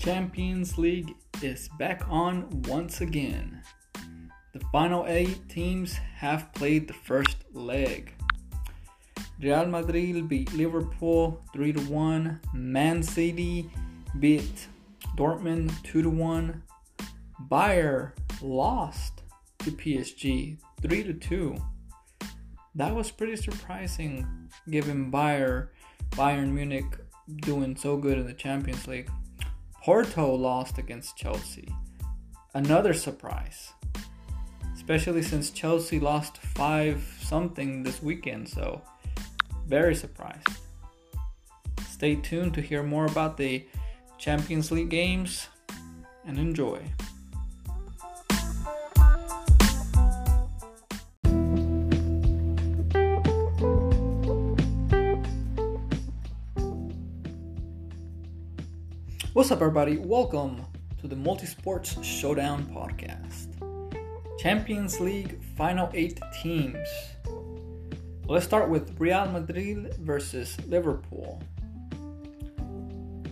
Champions League is back on once again. The final eight teams have played the first leg. Real Madrid beat Liverpool 3 to 1. Man City beat Dortmund 2 to 1. Bayer lost to PSG 3 to 2. That was pretty surprising given Bayer Bayern Munich doing so good in the Champions League. Porto lost against Chelsea. Another surprise. Especially since Chelsea lost 5 something this weekend, so very surprised. Stay tuned to hear more about the Champions League games and enjoy. What's up, everybody? Welcome to the Multisports Showdown podcast. Champions League final eight teams. Let's start with Real Madrid versus Liverpool.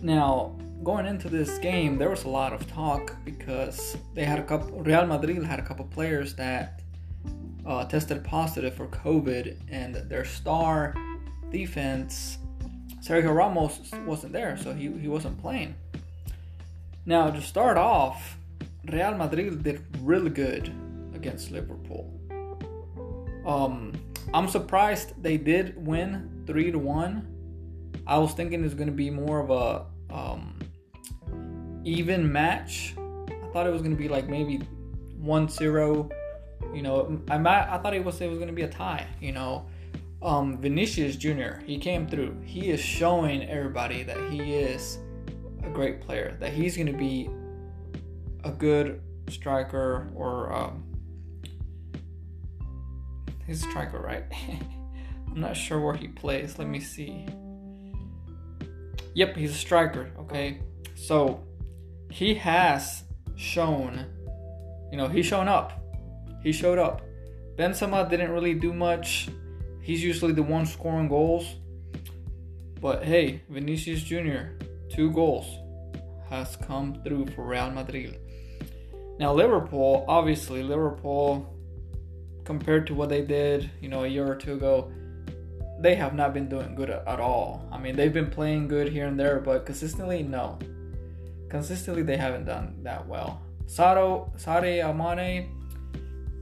Now, going into this game, there was a lot of talk because they had a couple. Real Madrid had a couple players that uh, tested positive for COVID, and their star defense, Sergio Ramos, wasn't there, so he, he wasn't playing. Now, to start off, Real Madrid did really good against Liverpool. Um, I'm surprised they did win three to one. I was thinking it's going to be more of a um, even match. I thought it was going to be like maybe 1-0. You know, I might, I thought it was it was going to be a tie. You know, um, Vinicius Jr. He came through. He is showing everybody that he is a great player, that he's going to be a good striker or um, he's a striker, right? I'm not sure where he plays. Let me see. Yep, he's a striker. Okay, so he has shown, you know, he's shown up. He showed up. Benzema didn't really do much. He's usually the one scoring goals. But hey, Vinicius Jr two goals has come through for Real Madrid. Now Liverpool, obviously Liverpool compared to what they did, you know, a year or two ago, they have not been doing good at all. I mean, they've been playing good here and there, but consistently, no. Consistently, they haven't done that well. Sado, Sade Amane,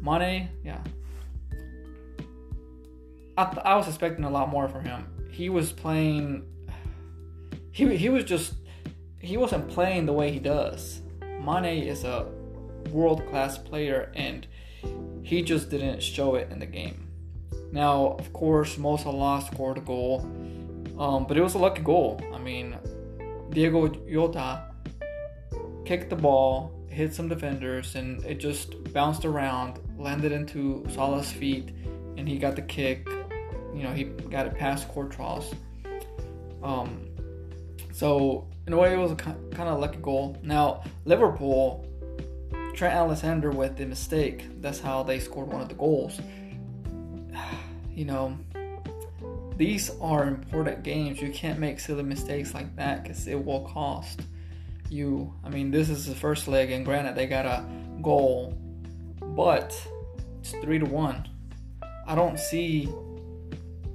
Mane, yeah. I, th- I was expecting a lot more from him. He was playing he he was just he wasn't playing the way he does. Mane is a world class player and he just didn't show it in the game. Now, of course, Mo Salah scored a goal, um, but it was a lucky goal. I mean, Diogo Jota kicked the ball, hit some defenders, and it just bounced around, landed into Salah's feet, and he got the kick. You know, he got it past Courtois. Um, so in a way, it was a kind of lucky goal. Now Liverpool, Trent Alexander with the mistake. That's how they scored one of the goals. You know, these are important games. You can't make silly mistakes like that because it will cost you. I mean, this is the first leg, and granted, they got a goal, but it's three to one. I don't see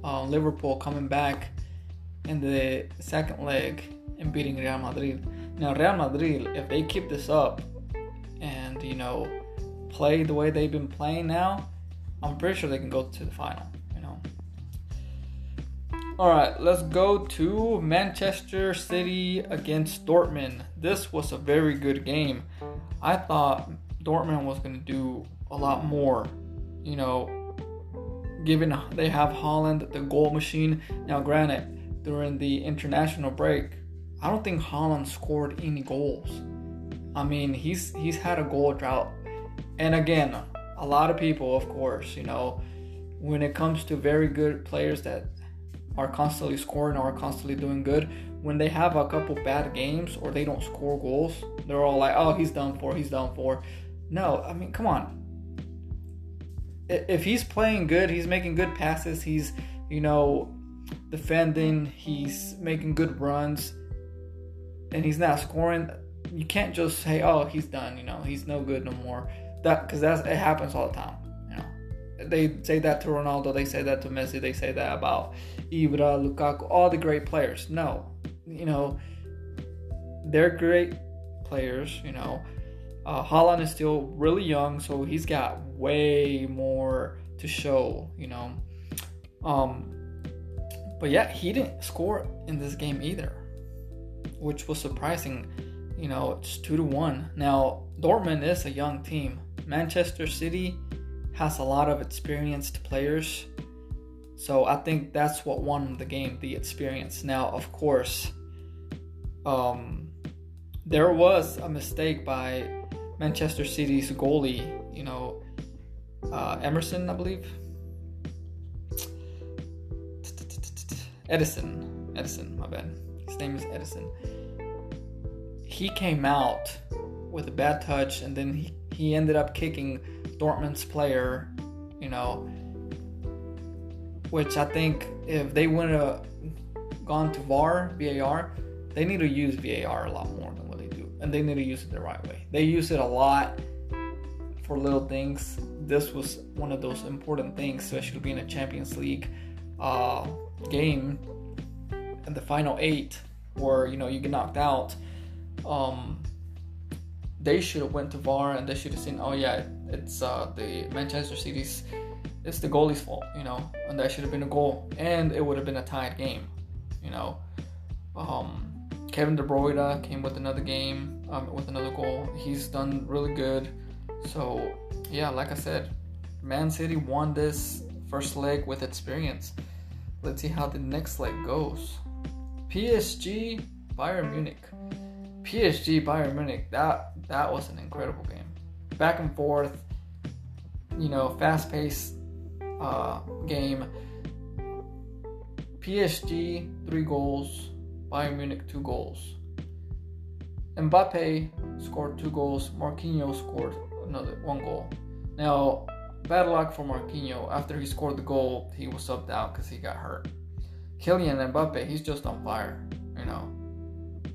uh, Liverpool coming back in the second leg and beating Real Madrid. Now, Real Madrid, if they keep this up and, you know, play the way they've been playing now, I'm pretty sure they can go to the final, you know. All right, let's go to Manchester City against Dortmund. This was a very good game. I thought Dortmund was going to do a lot more, you know, given they have Haaland, the goal machine. Now, granted, during the international break, I don't think Haaland scored any goals. I mean, he's he's had a goal drought. And again, a lot of people, of course, you know, when it comes to very good players that are constantly scoring or constantly doing good, when they have a couple bad games or they don't score goals, they're all like, "Oh, he's done for. He's done for." No, I mean, come on. If he's playing good, he's making good passes, he's, you know, defending, he's making good runs, and he's not scoring, you can't just say, "Oh, he's done." You know, he's no good no more. That because that's it happens all the time. You know, they say that to Ronaldo, they say that to Messi, they say that about Ibra, Lukaku, all the great players. No, you know, they're great players. You know, uh, Haaland is still really young, so he's got way more to show. You know, um, but yeah, he didn't score in this game either, which was surprising. You know, it's two to one. Now Dortmund is a young team. Manchester City has a lot of experienced players. So I think that's what won the game, the experience. Now, of course, um, there was a mistake by Manchester City's goalie, you know, uh, Emerson, I believe. Ederson. Ederson, my bad. His name is Ederson. He came out with a bad touch and then he, he ended up kicking Dortmund's player, you know, which I think if they wouldn't have gone to VAR, VAR, they need to use VAR a lot more than what they do. And they need to use it the right way. They use it a lot for little things. This was one of those important things, especially being a Champions League uh, game in the final eight where you know you get knocked out. Um, they should have went to VAR and they should have seen, oh yeah, it's uh, the Manchester City's, it's the goalie's fault, you know, and that should have been a goal, and it would have been a tied game, you know. Um, Kevin De Bruyne came with another game, um, with another goal. He's done really good. So yeah, like I said, Man City won this first leg with experience. Let's see how the next leg goes. PSG Bayern Munich. PSG Bayern Munich. That that was an incredible game. Back and forth, you know, fast-paced uh, game. PSG three goals, Bayern Munich two goals. Mbappe scored two goals. Marquinhos scored another one goal. Now, bad luck for Marquinhos. After he scored the goal, he was subbed out because he got hurt. Kylian Mbappe, he's just on fire, you know.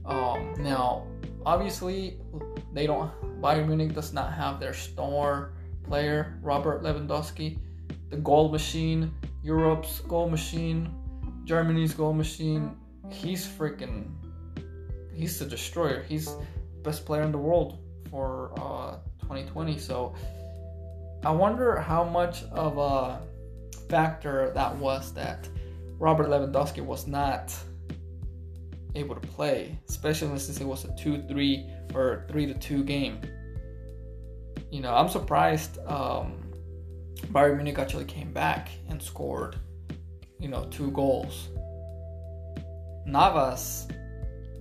Um, now, obviously, they don't. Bayern Munich does not have their star player Robert Lewandowski, the goal machine, Europe's goal machine, Germany's goal machine. He's freaking. He's the destroyer. He's best player in the world for uh, 2020. So I wonder how much of a factor that was that Robert Lewandowski was not able to play, especially since it was a 2 3 or 3 to 2 game. You know, I'm surprised um, Bayern Munich actually came back and scored, you know, two goals. Navas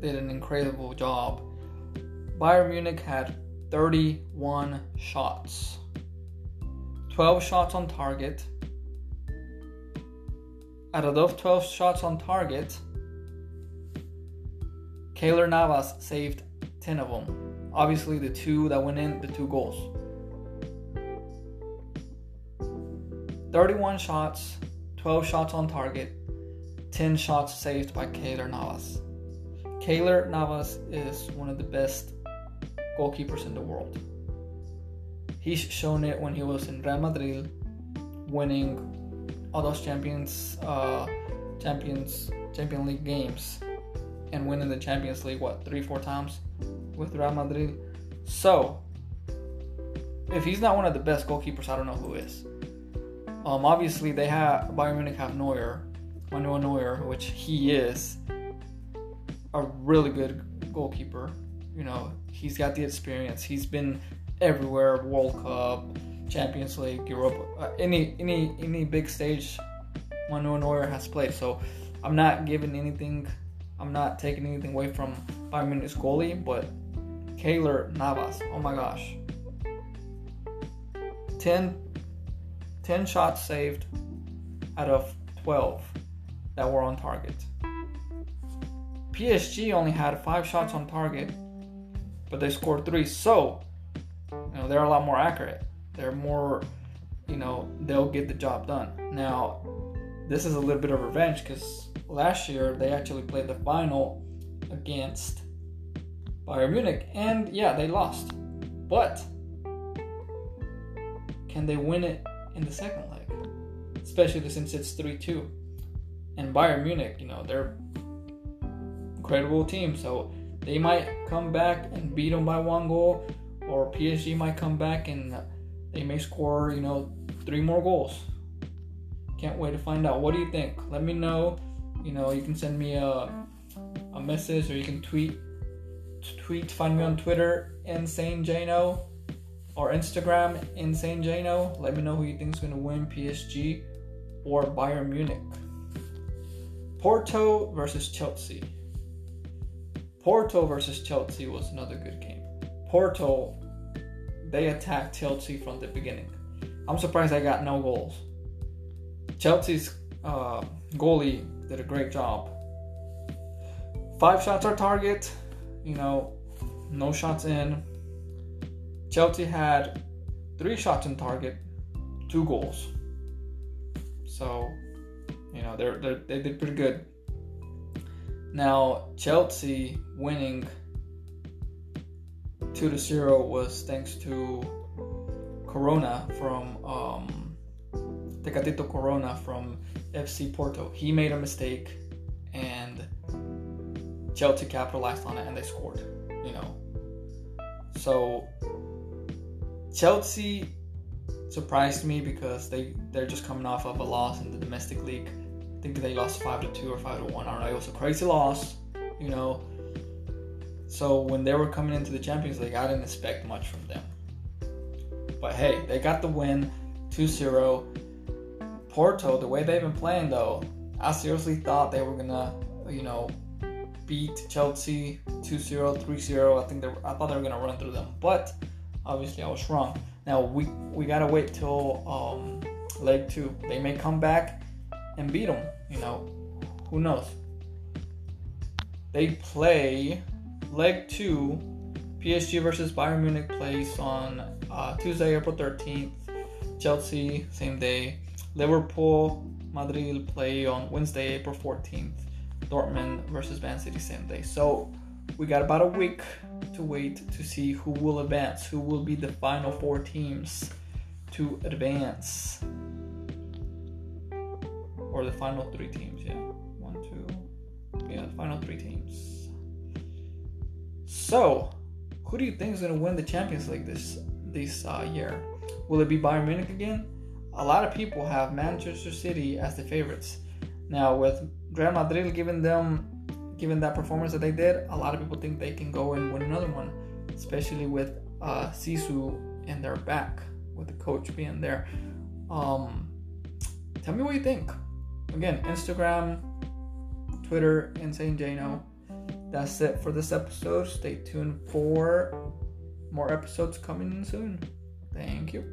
did an incredible job. Bayern Munich had 31 shots, 12 shots on target. Out of those 12 shots on target, Keylor Navas saved 10 of them. Obviously, the two that went in, the two goals. 31 shots, 12 shots on target, 10 shots saved by Keylor Navas. Keylor Navas is one of the best goalkeepers in the world. He's shown it when he was in Real Madrid, winning all those champions, uh, champions, Champion League games and winning the Champions League what three four times with Real Madrid. So if he's not one of the best goalkeepers, I don't know who is. Um, obviously they have Bayern Munich have Neuer, Manuel Neuer, which he is a really good goalkeeper. You know, he's got the experience. He's been everywhere, World Cup, Champions League, Europa, uh, any any any big stage. Manuel Neuer has played. So I'm not giving anything I'm not taking anything away from Bayern Munich's goalie, but Keylor Navas, oh my gosh. 10, 10 shots saved out of 12 that were on target. PSG only had five shots on target, but they scored three. So, you know, they're a lot more accurate. They're more, you know, they'll get the job done. Now, this is a little bit of revenge because last year they actually played the final against Bayern Munich. And yeah, they lost. But can they win it in the second leg? Especially since it's 3 2. And Bayern Munich, you know, they're incredible team, so they might come back and beat them by one goal, or PSG might come back and they may score, you know, three more goals. Can't wait to find out. What do you think? Let me know. You know, you can send me a, a message or you can tweet tweet find me on Twitter insane Jano or Instagram insane Jano. Let me know who you think is going to win PSG or Bayern Munich. Porto versus Chelsea. Porto versus Chelsea was another good game. Porto, they attacked Chelsea from the beginning. I'm surprised I got no goals. Chelsea's uh, goalie did a great job. Five shots on target, you know, no shots in. Chelsea had three shots on target, two goals. So, you know, they're, they're, they did pretty good. Now, Chelsea winning 2 to 0 was thanks to Corona from um, Tecatito Corona from FC Porto. He made a mistake and Chelsea capitalized on it and they scored, you know. So Chelsea surprised me because they they're just coming off of a loss in the domestic league. I think they lost 5 to 2 or 5 to 1. I don't know. It was a crazy loss, you know. So when they were coming into the Champions League, I didn't expect much from them. But hey, they got the win 2 0. Porto, the way they've been playing though, I seriously thought they were gonna, you know, beat Chelsea 2-0, 3-0. I think they were, I thought they were gonna run through them, but obviously I was wrong. Now we we gotta wait till um, leg two. They may come back and beat them. You know, who knows? They play leg two. PSG versus Bayern Munich plays on uh, Tuesday, April 13th. Chelsea, same day. Liverpool, Madrid play on Wednesday, April 14th. Dortmund versus Man City same day. So we got about a week to wait to see who will advance, who will be the final four teams to advance. Or the final three teams, yeah. One, two, yeah, the final three teams. So, who do you think is going to win the Champions League this this uh, year? Will it be Bayern Munich again? a lot of people have Manchester City as the favorites. Now, with Real Madrid giving them given that performance that they did, a lot of people think they can go and win another one, especially with uh, Zizou in their back, with the coach being there. Um, tell me what you think. Again, Instagram, Twitter, Insane Jano. That's it for this episode. Stay tuned for more episodes coming soon. Thank you.